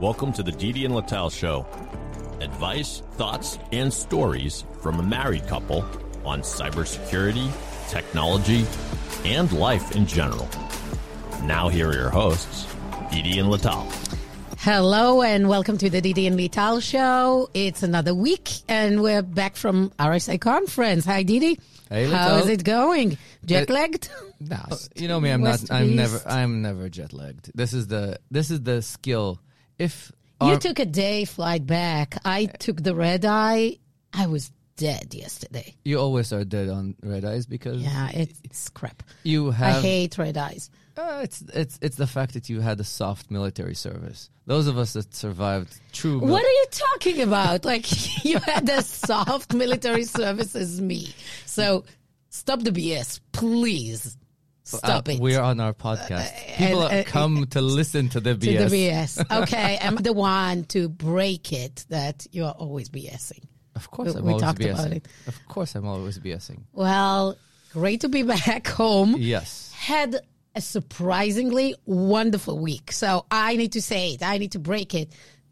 Welcome to the Didi and Lital Show. Advice, thoughts, and stories from a married couple on cybersecurity, technology, and life in general. Now, here are your hosts, Didi and Lital. Hello and welcome to the Didi and Lital show. It's another week and we're back from RSA conference. Hi Didi. Hey, How Lital. it going? Uh, jet lagged? No, you know me. I'm West not. I'm East. never. I'm never jet lagged. This is the. This is the skill. If You our- took a day flight back. I took the red eye. I was dead yesterday. you always are dead on red eyes because Yeah, it's crap. you I hate red eyes. uh, it's it's it's the fact that you had a soft military service. Those of us that survived true. mil- What are you talking about? Like you had as soft military service as me. So stop the BS, please. Stop Uh, it. We're on our podcast. People and, uh, come to listen to the BS. to the BS. Okay, I'm the one to break it that you are always BSing. Of course, We- I'm we always talked BSing. about it. Of course, I'm always BSing. Well, great to be back home. Yes. Had a surprisingly wonderful week. So I need to say it. I need to break it.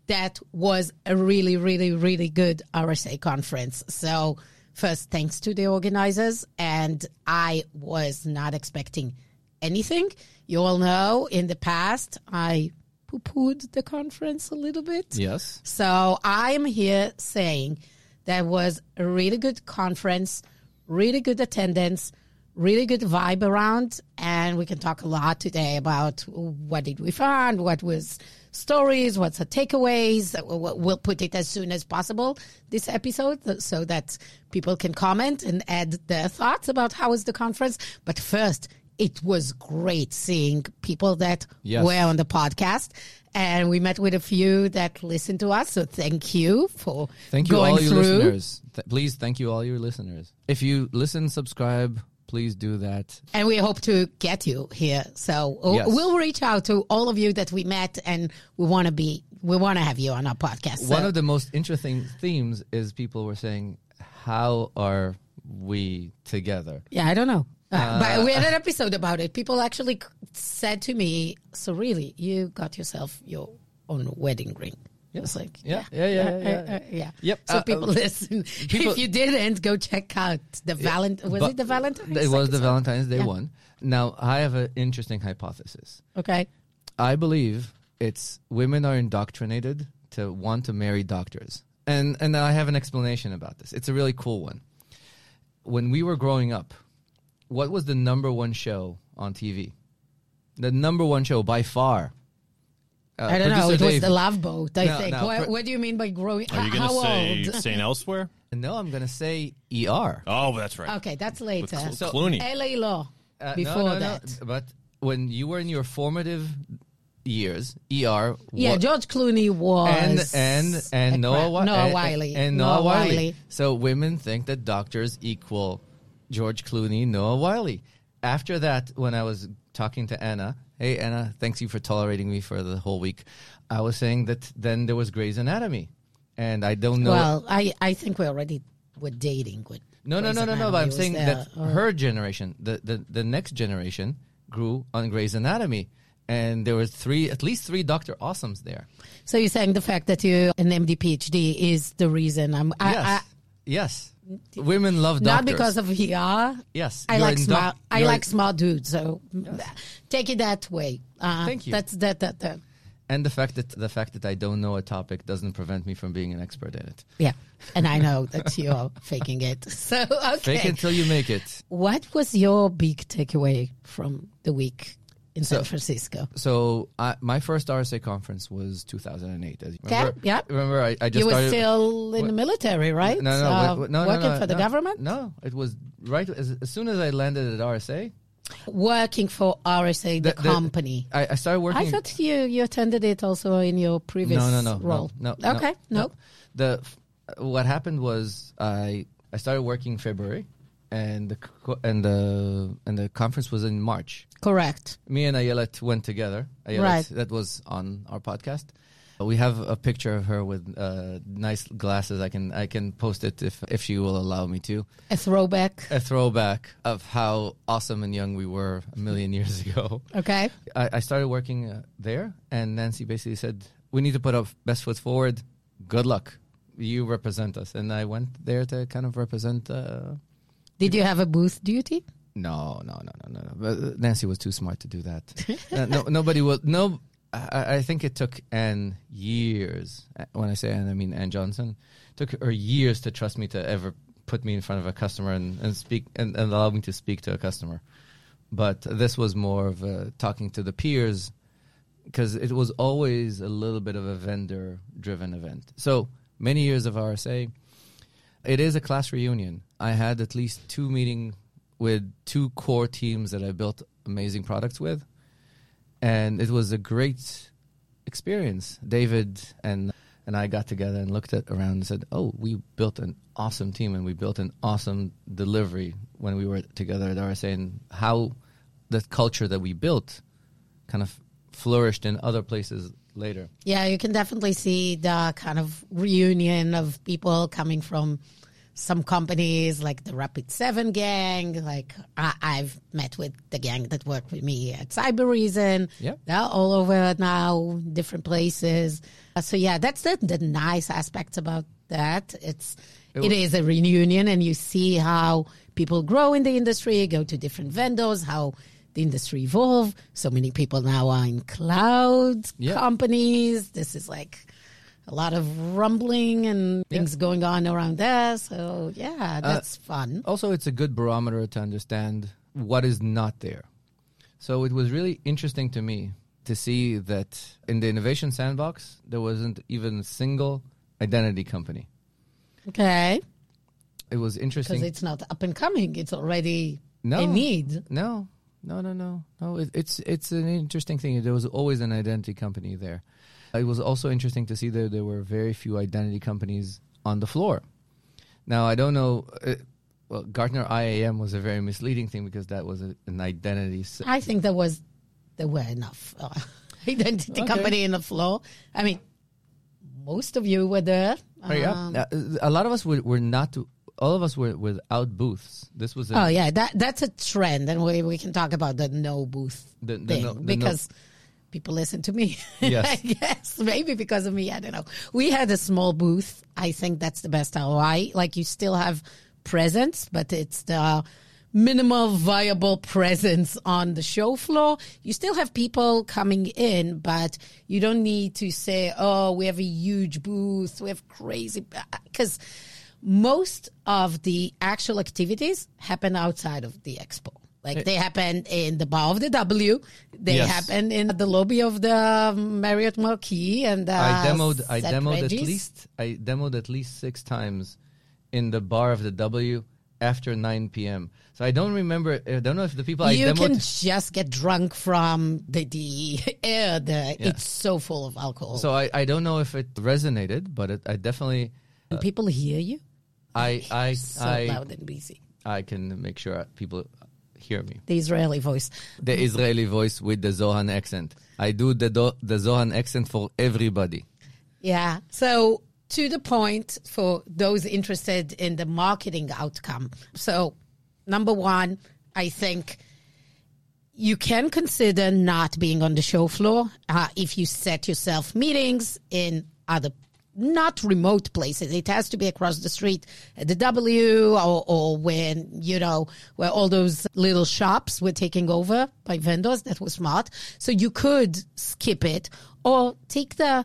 That was a really, really, really good RSA conference. So first, thanks to the organizers. And I was not expecting anything. You all know in the past, I poo-pooed the conference a little bit. Yes. So I'm here saying that was a really good conference, really good attendance, really good vibe around, and we can talk a lot today about what did we find, what was stories, what's the takeaways. We'll we'll put it as soon as possible this episode so that people can comment and add their thoughts about how was the conference. But first, it was great seeing people that Yes. were on the podcast. And we met with a few that listened to us. So thank you for Thank you, all you through. listeners. Th- please, thank you, all your listeners. If you listen, subscribe. Please do that. And we hope to get you here. So uh, Yes. we'll reach out to all of you that we met and we want to be, we want to have you on our podcast. One So- of the most interesting themes is people were saying, "How are we together?" yeah, I don't know. Uh, but we had an episode about it. People actually said to me, so really, you got yourself your own wedding ring. It was like, Yeah, yeah, yeah, yeah, yeah. uh, yeah. Yep. So Uh, people uh, listen. people- if you didn't, go check out the Valentine. Was But it the Valentine's? It was the? Valentine's Day Yeah. one. Now, I have an interesting hypothesis. Okay. I believe it's women are indoctrinated to want to marry doctors. And and I have an explanation about this. It's a really cool one. When we were growing up, what was the number one show on TV? The number one show by far. Uh, I don't know. Producer It was the Love Boat. I No, think. no, what, pro- what do you mean by growing? Are you how going to say old? St. Elsewhere? No, I'm going to say ER. Oh, that's right. Okay, that's later. Cl- So- Clooney. LA Law. Uh, no, before no, no, that. But when you were in your formative years, ER. Yeah, wa- George Clooney was and and and Noah, crap- Wi- Noah and- Wiley. and Noah, Noah Wiley. Wiley. So women think that doctors equal George Clooney, Noah Wiley. After that, when I was talking to Anna, hey Anna, thanks you for tolerating me for the whole week. I was saying that then there was Grey's Anatomy, and I don't know. Well, I I think we already were dating with. no, no, Grey's no, no, no. Anatomy But I'm saying there, that or- her generation, the, the the next generation, grew on Grey's Anatomy, and there was three, at least three Doctor Awesomes there. So you're saying the fact that you're an MD PhD is the reason I'm. I, yes, I, yes. Women love dogs. not because of ER. Yes, I like smart. doc- I like smart dudes. So take it that way. Uh, Thank you. That's that that that. And the fact that the fact that I don't know a topic doesn't prevent me from being an expert in it. Yeah, and I know that you're faking it. So okay. Fake it until you make it. What was your big takeaway from the week in San Francisco? So I, my first RSA conference was 2008. As you remember, Okay, yeah. Remember, I, I just You were started. still in the military, right? no, no, Uh, wait, no, no, working no, for the no. government, No, it was right as, as soon as I landed at RSA. working for RSA, the, The- the- company. I, I started working. I thought you you attended it also in your previous no, no, no, role. no, no. Okay, no. no. The what happened was I I started working February, and the co- and the and the conference was in March. Correct. me and Ayelet went together. Ayelet, Right. That was on our podcast. We have a picture of her with uh, nice glasses. I can I can post it if if she will allow me to. A throwback. A throwback of how awesome and young we were a million years ago. Okay. I, I started working uh, there, and Nancy basically said, we need to put our best foot forward. Good luck. You represent us. And I went there to kind of represent. Uh, Did you have a booth duty? no, no, no, no, no. But uh, Nancy was too smart to do that. uh, no, nobody will. No, I, I think it took Anne years. uh, When I say Anne, I mean Anne Johnson. Took her years to trust me to ever put me in front of a customer and, and speak and, and allow me to speak to a customer. But this was more of a talking to the peers because it was always a little bit of a vendor driven event. So many years of RSA, it is a class reunion. I had at least two meeting with two core teams that I built amazing products with, and it was a great experience. David and and I got together and looked at around and said, "Oh, we built an awesome team and we built an awesome delivery when we were together at RSA, and how the culture that we built kind of flourished in other places later." Yeah, you can definitely see the kind of reunion of people coming from some companies like the Rapid7 gang. Like I, I've met with the gang that worked with me at Cybereason. Yeah. they're all over now, different places. Uh, So yeah, that's the, the nice aspects about that. It's It it wa- a reunion, and you see how people grow in the industry, go to different vendors, how the industry evolve. So many people now are in cloud Yeah. companies. This is like a lot of rumbling and things going on around there. So yeah, uh, that's fun. also it's a good barometer to understand what is not there. So it was really interesting to me to see that in the innovation sandbox there wasn't even a single identity company. Okay, It was interesting because it's not up and coming; it's already No. a need. No, no, no, no, no. It, it's it's an interesting thing. There was always an identity company there. It was also interesting to see that there were very few identity companies on the floor. Now I don't know. Uh, well, Gartner IAM was a very misleading thing because that was a, an identity. s- I think there was there were enough uh, identity Okay. company in the floor. I mean, most of you were there. Oh, yeah. Um, Uh, a lot of us were, were not. All of us were without booths. This was a, Oh yeah, that that's a trend, and we we can talk about the no booth The- the thing no- the no- because people listen to me. Yes. yes, maybe because of me. I don't know. We had a small booth. I think that's the best ROI. Like you still have presence, but it's the minimal viable presence on the show floor. You still have people coming in, but you don't need to say, "Oh, we have a huge booth. We have crazy," uh, because most of the actual activities happen outside of the expo. Like they happen in the bar of the W, they Yes. happen in the lobby of the Marriott Marquis, and uh, I demoed. I demoed at least. I demoed at least six times in the bar of the W after 9 p.m. So I don't remember. I don't know if the people I You demoed. can just get drunk from the, the air there. It's so full of alcohol. so I, I don't know if it resonated, but it, I definitely. And people hear you. I I So I loud and busy. I can make sure people hear me. The Israeli voice. The Israeli voice with the Zohan accent. I do the do, the Zohan accent for everybody. Yeah. So to the point for those interested in the marketing outcome. So number one, I think you can consider not being on the show floor uh, if you set yourself meetings in other not remote places. It has to be across the street at the W or, or when, you know, where all those little shops were taking over by vendors. That was smart. So you could skip it or take the,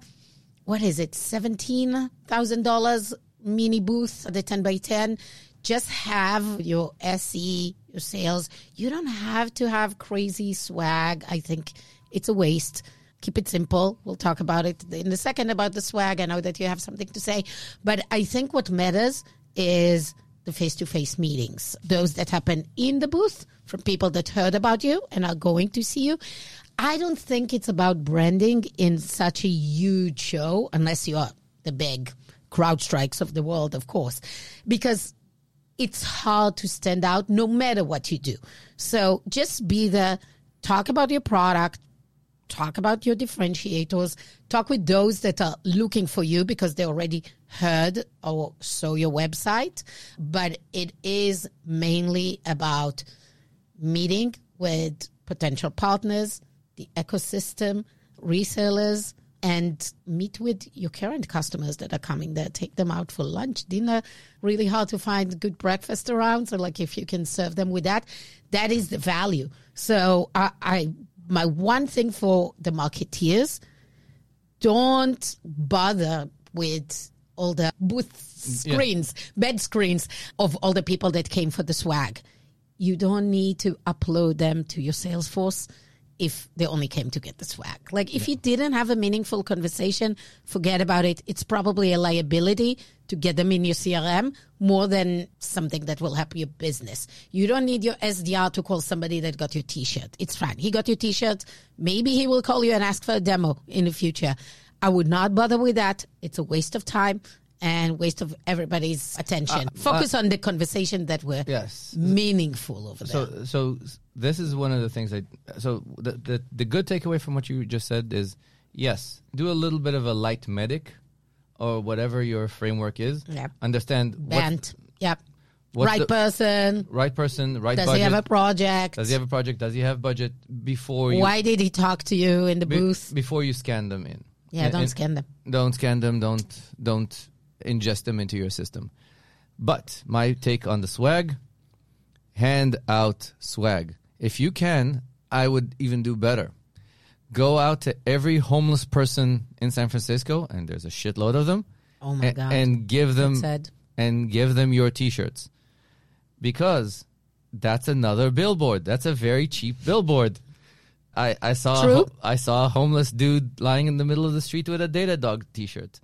what is it, $17,000 mini booth the 10 by 10. Just have your SE, your sales. You don't have to have crazy swag. I think it's a waste. Keep it simple. We'll talk about it in a second about the swag. I know that you have something to say, but I think what matters is the face to face meetings, those that happen in the booth from people that heard about you and are going to see you. I don't think it's about branding in such a huge show unless you're the big CrowdStrikes of the world, of course, because it's hard to stand out no matter what you do. So just be there, talk about your product, talk about your differentiators, talk with those that are looking for you because they already heard or saw your website. But it is mainly about meeting with potential partners, the ecosystem, resellers, and meet with your current customers that are coming there. Take them out for lunch, dinner. Really hard to find good breakfast around. So, like, if you can serve them with that, that is the value. So, I, I my one thing for the marketeers, don't bother with all the booth screens, bed screens of all the people that came for the swag. You don't need to upload them to your Salesforce if they only came to get the swag. Like if you didn't have a meaningful conversation, forget about it. It's probably a liability to get them in your CRM more than something that will help your business. You don't need your SDR to call somebody that got your t-shirt. It's fine. He got your t-shirt. Maybe he will call you and ask for a demo in the future. I would not bother with that. It's a waste of time and waste of everybody's attention. Uh, Focus on the conversation that were Yes. meaningful over there. So, so this is one of the things I. So the, the the good takeaway from what you just said is yes, do a little bit of a light MEDDIC, or whatever your framework is. Yep. Understand what BANT. Yep. right the- person. right person, right Does budget. he have a project? Does he have a project? Does he have budget before you Why did he talk to you in the be- booth? before you scan them in? Yeah, And- don't and scan them. Don't scan them. Don't don't ingest them into your system. But my take on the swag: hand out swag. If you can, I would even do better. Go out to every homeless person in San Francisco, and there's a shitload of them, Oh my a- god! and give them and give them your t-shirts because that's another billboard that's a very cheap billboard i i saw a True. ho- i saw a homeless dude lying in the middle of the street with a Datadog t-shirt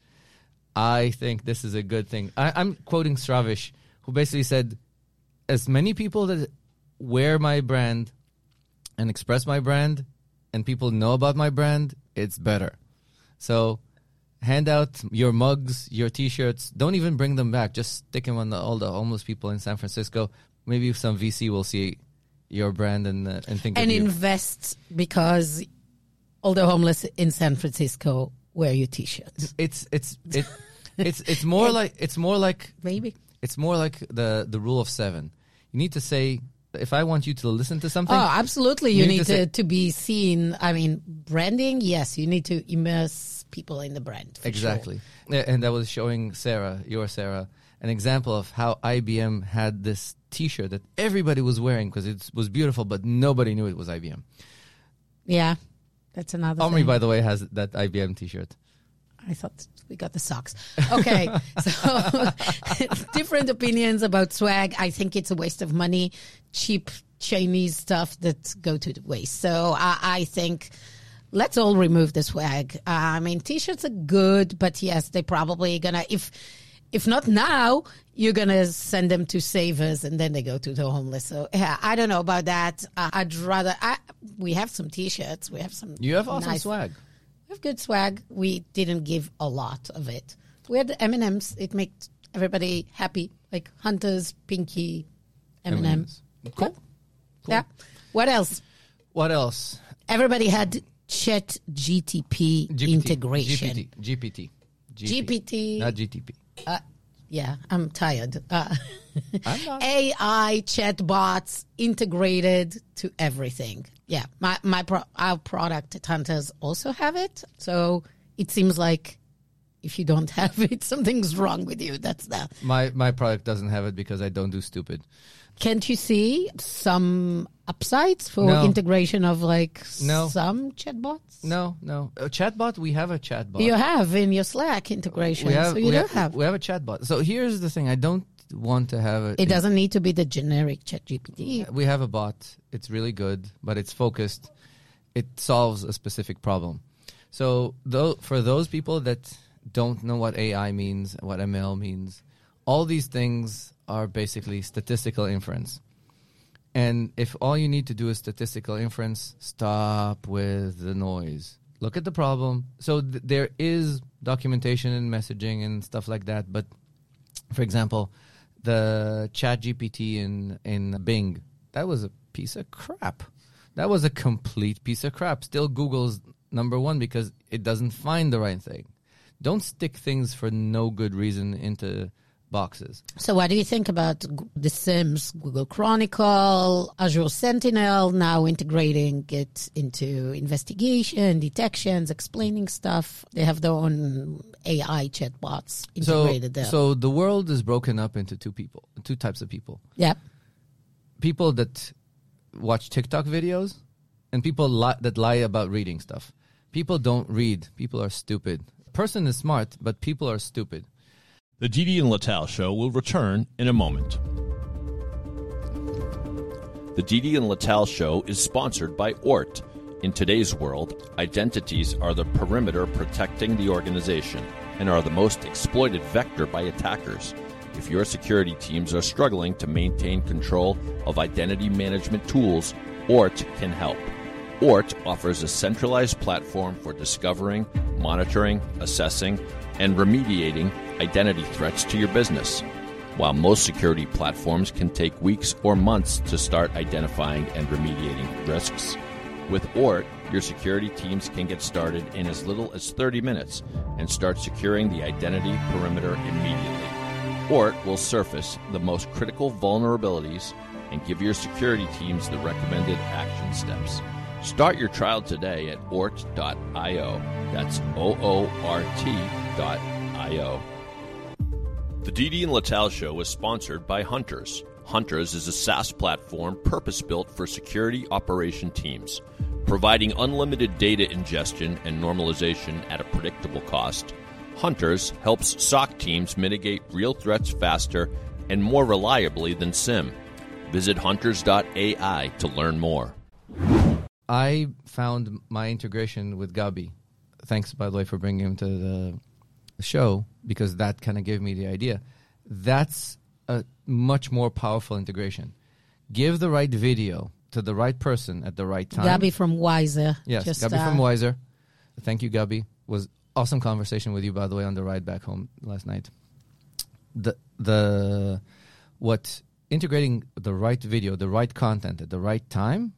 i think this is a good thing I, i'm quoting stravish who basically said as many people that wear my brand and express my brand and people know about my brand it's better so hand out your mugs, your t-shirts. Don't even bring them back. Just stick them on the, all the homeless people in San Francisco. Maybe some VC will see your brand and uh, and think And invest because all the homeless in San Francisco wear your t-shirts. it's it's it, it's it's more like it's more like Maybe. it's more like the the rule of seven. You need to say if I want you to listen to something. Oh, absolutely. You, You need need to to, to be seen. I mean, branding, yes, you need to immerse people in the brand. sure. Exactly. Yeah, And that was showing Sarah, your Sarah, an example of how IBM had this T-shirt that everybody was wearing because it was beautiful, but nobody knew it was IBM. Yeah. That's another Omri, thing. by the way, has that IBM T-shirt. I thought we got the socks. Okay, so different opinions about swag. I think it's a waste of money, cheap Chinese stuff that go to the waste. So I, I think let's all remove the swag. Uh, I mean, t-shirts are good, but yes, they probably gonna if if not now, you're gonna send them to savers and then they go to the homeless. So yeah, I don't know about that. Uh, I'd rather. I, we have some t-shirts. We have some. You have awesome nice- swag. We have good swag. We didn't give a lot of it. We had M and M's. It made everybody happy, like Hunters, Pinky, M and M. M&Ms. Cool. Yeah. What else? What else? Everybody had Chat GTP GPT. integration. GPT. GPT. GPT. Not GTP. Uh, yeah, I'm tired. Uh, I'm not. AI chatbots integrated to everything. Yeah, my my pro- our product Hunters also have it. So it seems like if you don't have it, something's wrong with you. That's the. My my product doesn't have it because I don't do stupid. Can't you see some upsides for No. integration of like No. some chatbots? No, no. A chatbot. We have a chatbot. You have in your Slack integration, we have. so you we don't have, have. We have a chatbot. So here's the thing. I don't want to have it. It doesn't need to be the generic ChatGPT. We have a bot. It's really good, but it's focused. It solves a specific problem. So, though, for those people that don't know what AI means, what ML means, all these things are basically statistical inference. And if all you need to do is statistical inference, stop with the noise. Look at the problem. So th- there is documentation and messaging and stuff like that, but for example, the Chat GPT in in Bing, that was a piece of crap. That was a complete piece of crap. Still Google's number one because it doesn't find the right thing. Don't stick things for no good reason into boxes. So, what do you think about The SIEMs, Google Chronicle, Azure Sentinel now integrating it into investigation, detections, explaining stuff? They have their own AI chatbots So, integrated there. so the world is broken up into two people, two types of people. yep. People that watch TikTok videos and people li- that lie about reading stuff. People don't read. People are stupid. Person is smart, but people are stupid. The Didi and Lital Show will return in a moment. The Didi and Lital Show is sponsored by Oort. In today's world, identities are the perimeter protecting the organization and are the most exploited vector by attackers. If your security teams are struggling to maintain control of identity management tools, Oort can help. Oort offers a centralized platform for discovering, monitoring, assessing, and remediating identity threats to your business. While most security platforms can take weeks or months to start identifying and remediating risks, with Oort, your security teams can get started in as little as 30 minutes and start securing the identity perimeter immediately. Oort will surface the most critical vulnerabilities and give your security teams the recommended action steps. Start your trial today at oort.io. That's O O R T.io. The Didi and Lital Show is sponsored by Hunters. Hunters is a SaaS platform purpose built for security operation teams, providing unlimited data ingestion and normalization at a predictable cost. Hunters helps SOC teams mitigate real threats faster and more reliably than SIEM. Visit hunters.ai to learn more. I found my integration with Gabi. Thanks, by the way, for bringing him to the show because that kind of gave me the idea. That's a much more powerful integration. Give the right video to the right person at the right time. Gabi from Wiser. Yes, just, Gabi uh, from Wiser. Thank you, Gabi. Was awesome conversation with you, by the way, on the ride back home last night. The the what integrating the right video, the right content at the right time,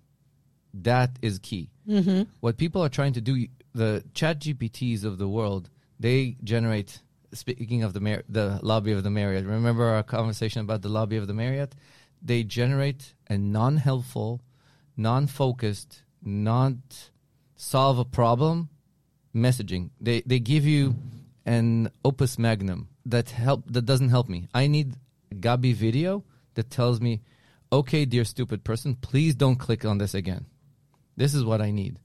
that is key. Mm-hmm. What people are trying to do, the Chat GPTs of the world, they generate. Speaking of the Mar- the lobby of the Marriott, remember our conversation about the lobby of the Marriott? They generate a non-helpful, non-focused, not solve a problem messaging. They they give you an opus magnum that help that doesn't help me. I need Gabi video that tells me, "Okay, dear stupid person, please don't click on this again." This is what I need.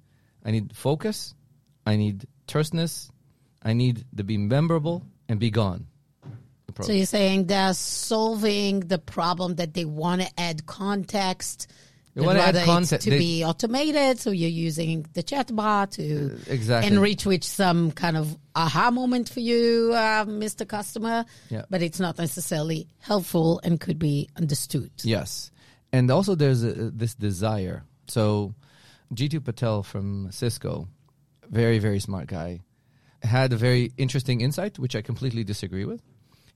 I need focus. I need terseness. I need to be memorable and be gone. So you're saying they're solving the problem that they want to add context. They wanna add context. to They- be automated. So you're using the chatbot to exactly. enrich with some kind of aha moment for you, uh, Mr. Customer. Yeah. But it's not necessarily helpful and could be understood. Yes, and also there's a, this desire. So, Jeetu Patel from Cisco, very very smart guy, had a very interesting insight, which I completely disagree with.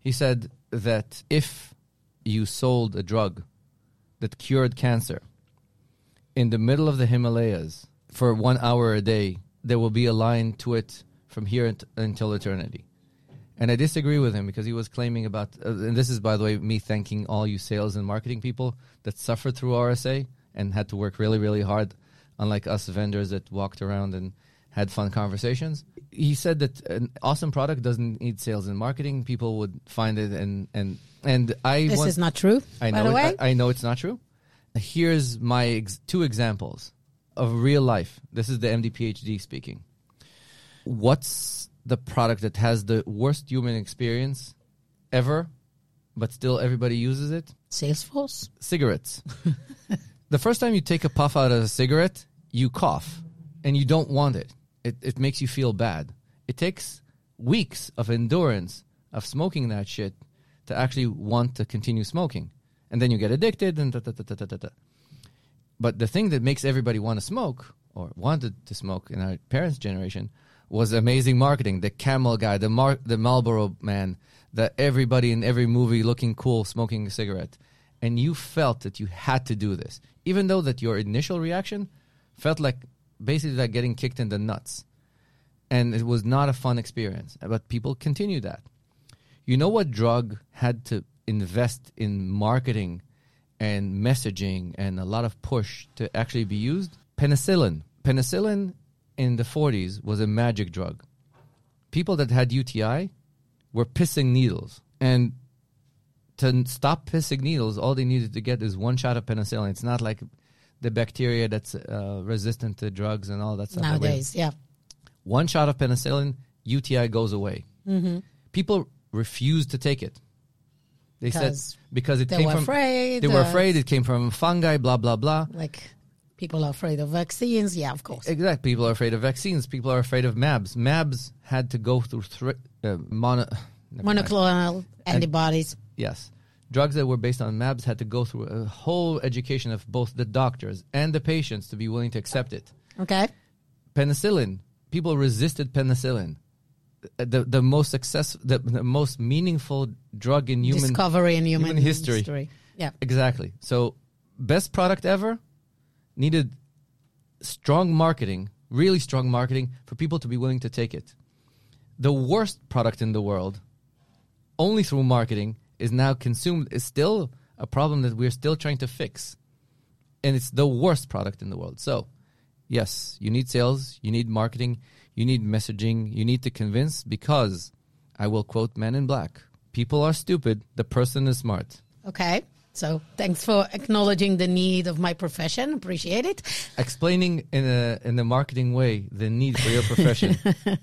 He said that if you sold a drug that cured cancer in the middle of the Himalayas for one hour a day, there will be a line to it from here unt- until eternity. And I disagree with him because he was claiming about, uh, and this is, by the way, me thanking all you sales and marketing people that suffered through RSA and had to work really, really hard, unlike us vendors that walked around and had fun conversations. He said that an awesome product doesn't need sales and marketing. People would find it, and and and I This want- is not true, I by know the it- way. I, I know it's not true. Here's my ex- two examples of real life. This is the MD PhD speaking. What's the product that has the worst human experience ever, but still everybody uses it? Salesforce? Cigarettes. the first time you take a puff out of a cigarette, you cough, and you don't want it. It it makes you feel bad. It takes weeks of endurance of smoking that shit to actually want to continue smoking, and then you get addicted and da, da, da, da, da, da. But the thing that makes everybody want to smoke or wanted to smoke in our parents' generation was amazing marketing. The camel guy, the Mar- the Marlboro man, the everybody in every movie looking cool smoking a cigarette, and you felt that you had to do this, even though that your initial reaction felt like basically like getting kicked in the nuts, and it was not a fun experience. But people continue that. You know what drug had to invest in marketing and messaging and a lot of push to actually be used? Penicillin. Penicillin in the 40s was a magic drug. People that had UTI were pissing needles. And to stop pissing needles, all they needed to get is one shot of penicillin. It's not like the bacteria that's uh, resistant to drugs and all that stuff. Nowadays, yeah. one shot of penicillin, UTI goes away. Mm-hmm. People refused to take it. They said because it They came were from afraid. they were uh, afraid it came from fungi, blah blah blah. Like people are afraid of vaccines. Yeah, of course. Exactly. People are afraid of vaccines. People are afraid of MABs. MABs had to go through thr- uh, mono. mind. Monoclonal antibodies. Yes. Drugs that were based on MABs had to go through a whole education of both the doctors and the patients to be willing to accept it. Okay. penicillin people resisted penicillin uh, the the most success the, the most meaningful drug in human Discovery in human, human history. Yeah. exactly so best product ever needed strong marketing really strong marketing for people to be willing to take it the worst product in the world only through marketing is now consumed is still a problem that we're still trying to fix and it's the worst product in the world so yes, you need sales, you need marketing, you need messaging, you need to convince because I will quote Men in Black people are stupid, the person is smart. Okay. So thanks for acknowledging the need of my profession. Appreciate it. Explaining in a in a marketing way the need for your profession.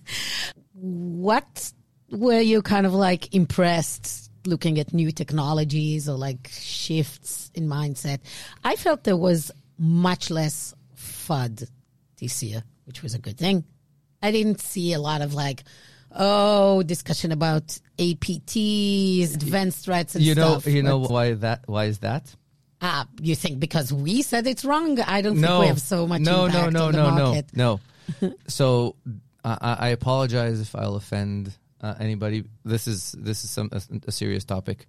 What were you kind of like impressed looking at new technologies or like shifts in mindset? I felt there was much less FUD this year, which was a good thing. I didn't see a lot of like, oh, discussion about APTs, advanced threats, and you know, stuff. you know why that why is that? ah, you think because we said it's wrong? I don't no, think we have so much no, impact no, no, on the no, market. no, no. so I I apologize if I'll offend uh, anybody. This is this is some a, a serious topic.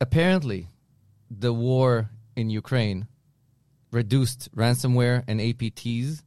Apparently, the war in Ukraine reduced ransomware and APTs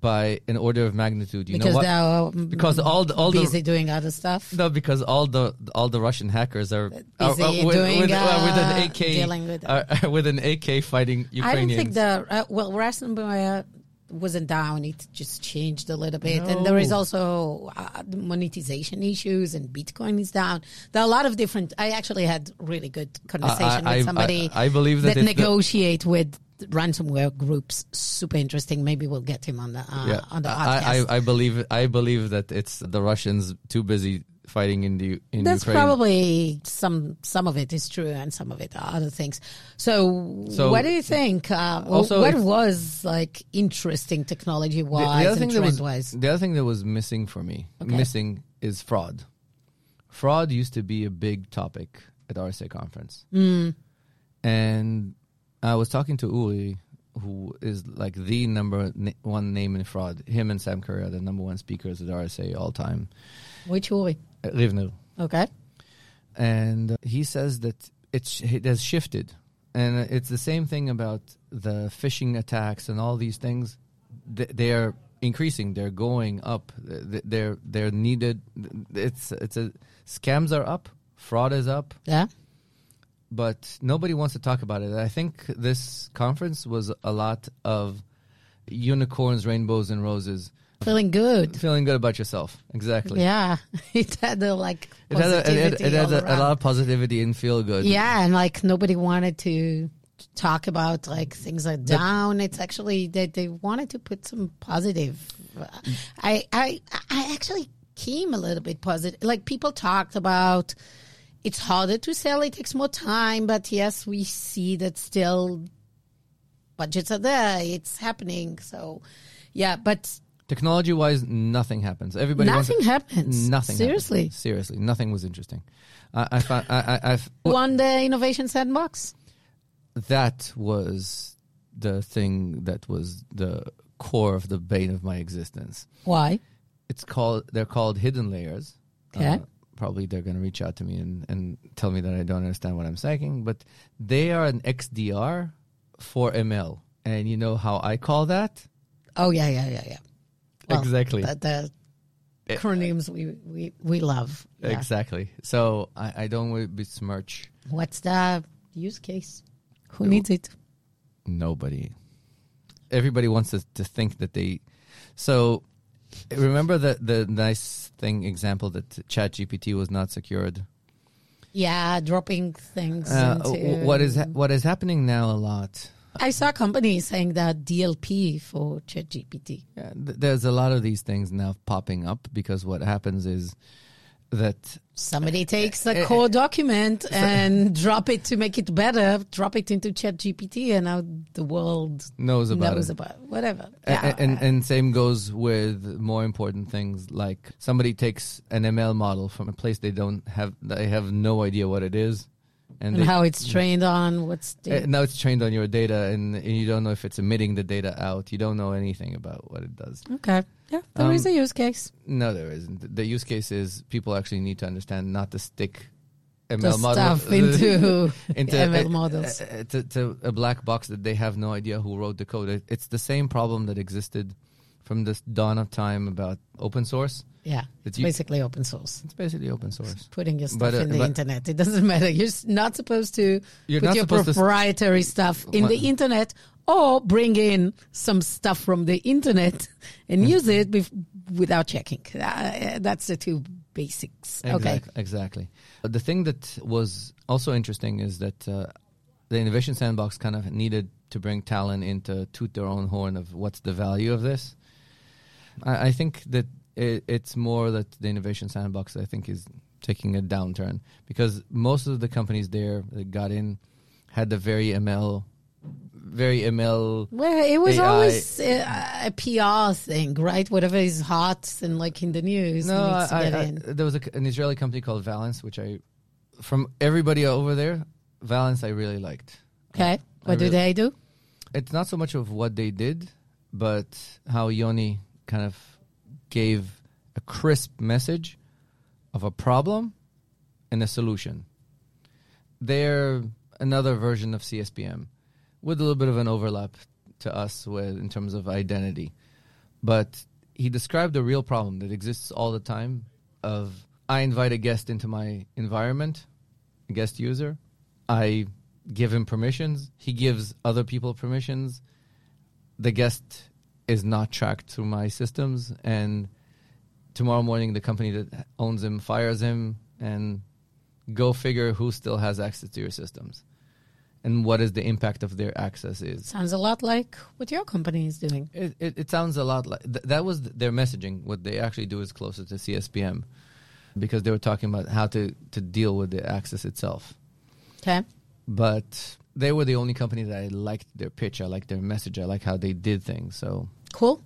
by an order of magnitude. You because know what? Because all the, all busy the doing other stuff. no, because all the all the Russian hackers are, are, Busy are with, doing, with, uh, with uh, an AK dealing with- uh, with an AK fighting Ukrainians. I don't think the uh, well ransomware wasn't down. It just changed a little bit, and there is also uh, monetization issues, and Bitcoin is down. There are a lot of different. I actually had really good conversation I- with somebody I- I believe that that if the- negotiate with ransomware groups. Super interesting. Maybe we'll get him on the uh, on the podcast. I believe I believe that it's the Russians too busy fighting in the in That's Ukraine. probably some some of it is true and some of it are other things. So, So- what do you think? Uh, Also, what if- was like interesting technology wise the other and trend was wise? the other thing that was missing for me, Okay. missing is fraud. Fraud used to be a big topic at RSA conference, Mm. and I was talking to Uri, who is like the number one name in fraud. Him and Sam Curry are the number one speakers at RSA all time. Which Uri? Uh, Rivner. Okay. and uh, he says that it's it has shifted, and it's the same thing about the phishing attacks and all these things. They are increasing. They're going up. They're they're needed. It's it's a scams are up. Fraud is up, Yeah. but nobody wants to talk about it. I think this conference was a lot of unicorns, rainbows, and roses. Feeling good. Feeling good about yourself. Exactly. Yeah. it had a like It had, a, it, it all a, a lot of positivity and feel good. Yeah, and like nobody wanted to talk about like things are down. It's actually they they wanted to put some positive. Uh, I I I actually came a little bit positive. Like people talked about it's harder to sell. It takes more time, but yes, we see that still budgets are there. It's happening. So yeah, but Technology wise, nothing happens. Everybody nothing happens. Nothing. Seriously. happened. Seriously, nothing was interesting. I, I found I, I, I've Won the innovation sandbox. that was the thing that was the core of the bane of my existence. Why? It's called they're called hidden layers. Uh, Okay. probably they're going to reach out to me and, and tell me that I don't understand what I'm saying, but they are an XDR for ML. And you know how I call that? Oh yeah, yeah, yeah, yeah. Well, Exactly. The, the acronyms we, we, we love. Yeah. Exactly. So I, I don't want to besmirch What's the use case? Who needs it? nobody. Everybody wants to, to think that they. So remember the the nice thing example that ChatGPT was not secured. Yeah, dropping things. Uh, into, what is ha- what is happening now a lot? I saw companies saying that DLP for ChatGPT. Yeah, th- there's a lot of these things now popping up because what happens is that Somebody takes a eh, eh, core eh, document and drop it to make it better, drop it into ChatGPT, and now the world knows about knows it. about whatever. Yeah. and and same goes with more important things like somebody takes an ML model from a place they don't have they have no idea what it is and, and they, how it's trained on what's uh, now it's trained on your data and, and you don't know if it's emitting the data out you don't know anything about what it does okay. Yeah, there is Um, a use case. no there isn't the use case is people actually need to understand not to stick ML The model stuff into, into ML uh, models. uh, to, to a black box that they have no idea who wrote the code. It- It's the same problem that existed from the dawn of time about open source. yeah, it's basically open source. It's basically open source. Putting your stuff But, uh, in the internet. It doesn't matter. You're not supposed to put your proprietary stuff in What- the internet or bring in some stuff from the internet and Mm-hmm. use it bef- without checking. Uh, that's the two basics. Okay. Exactly. But the thing that was also interesting is that uh, the Innovation Sandbox kind of needed to bring talent in to toot their own horn of what's the value of this. I, I think that it, it's more that the Innovation Sandbox, I think, is taking a downturn because most of the companies there that got in had the very ML, very ML. Well, it was AI. always uh, a PR thing, right? Whatever is hot and like in the news No, needs to I, get I, in. there was a, an Israeli company called Valence, which I, from everybody over there, Valence I really liked. Okay. I What do really- they do? It's not so much of what they did, but how Yoni kind of gave a crisp message of a problem and a solution. They're another version of CSPM with a little bit of an overlap to us with in terms of identity. But he described a real problem that exists all the time of I invite a guest into my environment, a guest user. I give him permissions. He gives other people permissions. The guest is not tracked through my systems and tomorrow morning the company that owns him fires him and go figure who still has access to your systems and what is the impact of their access is. Sounds a lot like what your company is doing. it, it, it sounds a lot like th- that was their messaging. What they actually do is closer to cspm because they were talking about how to, to deal with the access itself. Okay. but they were the only company that i liked their pitch. I liked their message. I like how they did things. So Cool.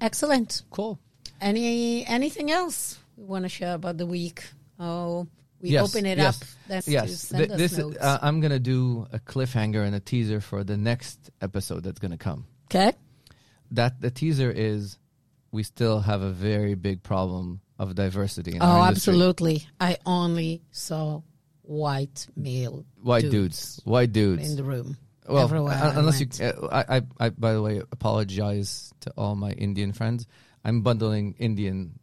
Excellent. cool Any anything else we want to share about the week? Oh, we Yes, open it yes, up. That's to yes send th- us this notes. uh, i'm gonna do a cliffhanger and a teaser for the next episode that's gonna come okay. that the teaser is we still have a very big problem of diversity in Oh, absolutely. I only saw white male white dudes, white dudes in the room. Well everywhere I unless went. you uh, I, I i by the way apologize to all my indian friends i'm bundling indian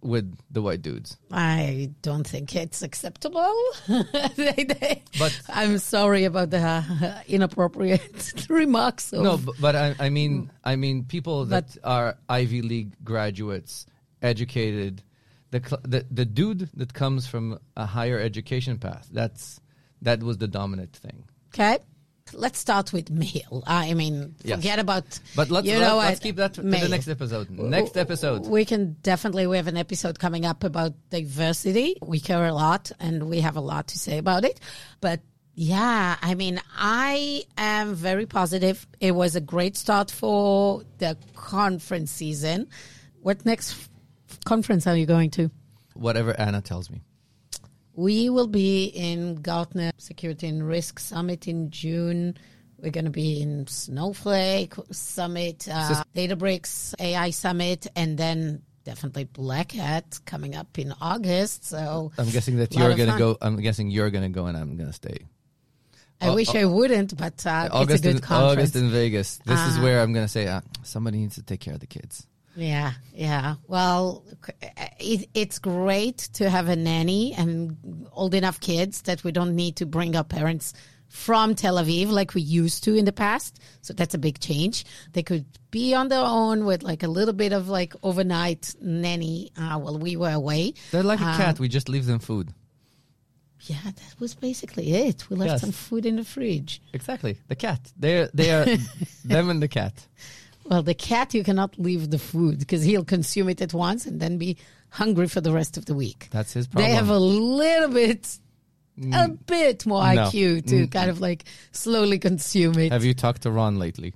with the white dudes I don't think it's acceptable. They- they- But- I'm sorry about the uh, inappropriate remarks. Of, no but, but I, I mean i mean people that But- are ivy league graduates educated the, the the dude that comes from a higher education path that's that was the dominant thing Okay. Let's start with male. I mean, Yes. forget about. but let's you know let's keep that to the next episode next episode We can definitely, we have an episode coming up about diversity. We care a lot and we have a lot to say about it. But yeah, I mean, I am very positive. It was a great start for the conference season. What next conference are you going to? whatever anna tells me We will be in Gartner Security and Risk Summit in June. We're going to be in Snowflake Summit, uh, Databricks AI Summit, and then definitely Black Hat coming up in August. So i'm guessing that you're gonna go i'm guessing you're gonna go and i'm gonna stay I Au- wish I wouldn't, but uh, August it's a good in, conference. August in Vegas. This is Uh, where I'm going to say uh, somebody needs to take care of the kids. Yeah, yeah. Well, it, it's great to have a nanny and old enough kids that we don't need to bring our parents from Tel Aviv like we used to in the past. So that's a big change. They could be on their own with like a little bit of like overnight nanny uh, while we were away. They're like a Um, cat. We just leave them food. Yeah, that was basically it. We left Yes. some food in the fridge. Exactly. The cat. They're they are them and the cat. Well, the cat, you cannot leave the food because he'll consume it at once and then be hungry for the rest of the week. That's his problem. They have a little bit, a bit more No. IQ to Mm. kind of like slowly consume it. Have you talked to Ron lately?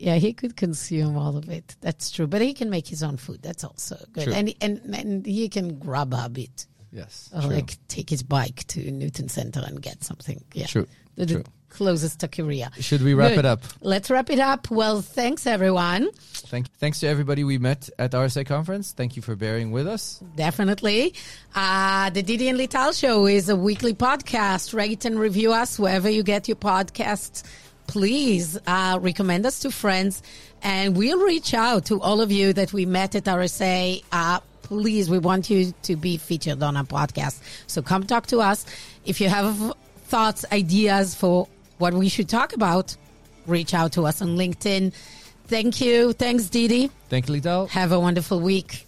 yeah, he could consume all of it. That's true. But he can make his own food. That's also good. True. And, and and he can grab a bit. Yes. Or like take his bike to Newton Center and get something. Yeah. True, The, the true. Closest to Korea. Should we wrap Good. it up? Let's wrap it up. Well, thanks everyone. Thank, thanks to everybody we met at RSA conference. Thank you for bearing with us. Definitely. Uh, the Didi and Lital Show is a weekly podcast. Rate and review us wherever you get your podcasts. Please uh, recommend us to friends, and we'll reach out to all of you that we met at RSA. Uh, please, we want you to be featured on our podcast. So come talk to us. If you have thoughts, ideas for what we should talk about, reach out to us on LinkedIn. Thank you. Thanks, Didi. Thank you, Lital. Have a wonderful week.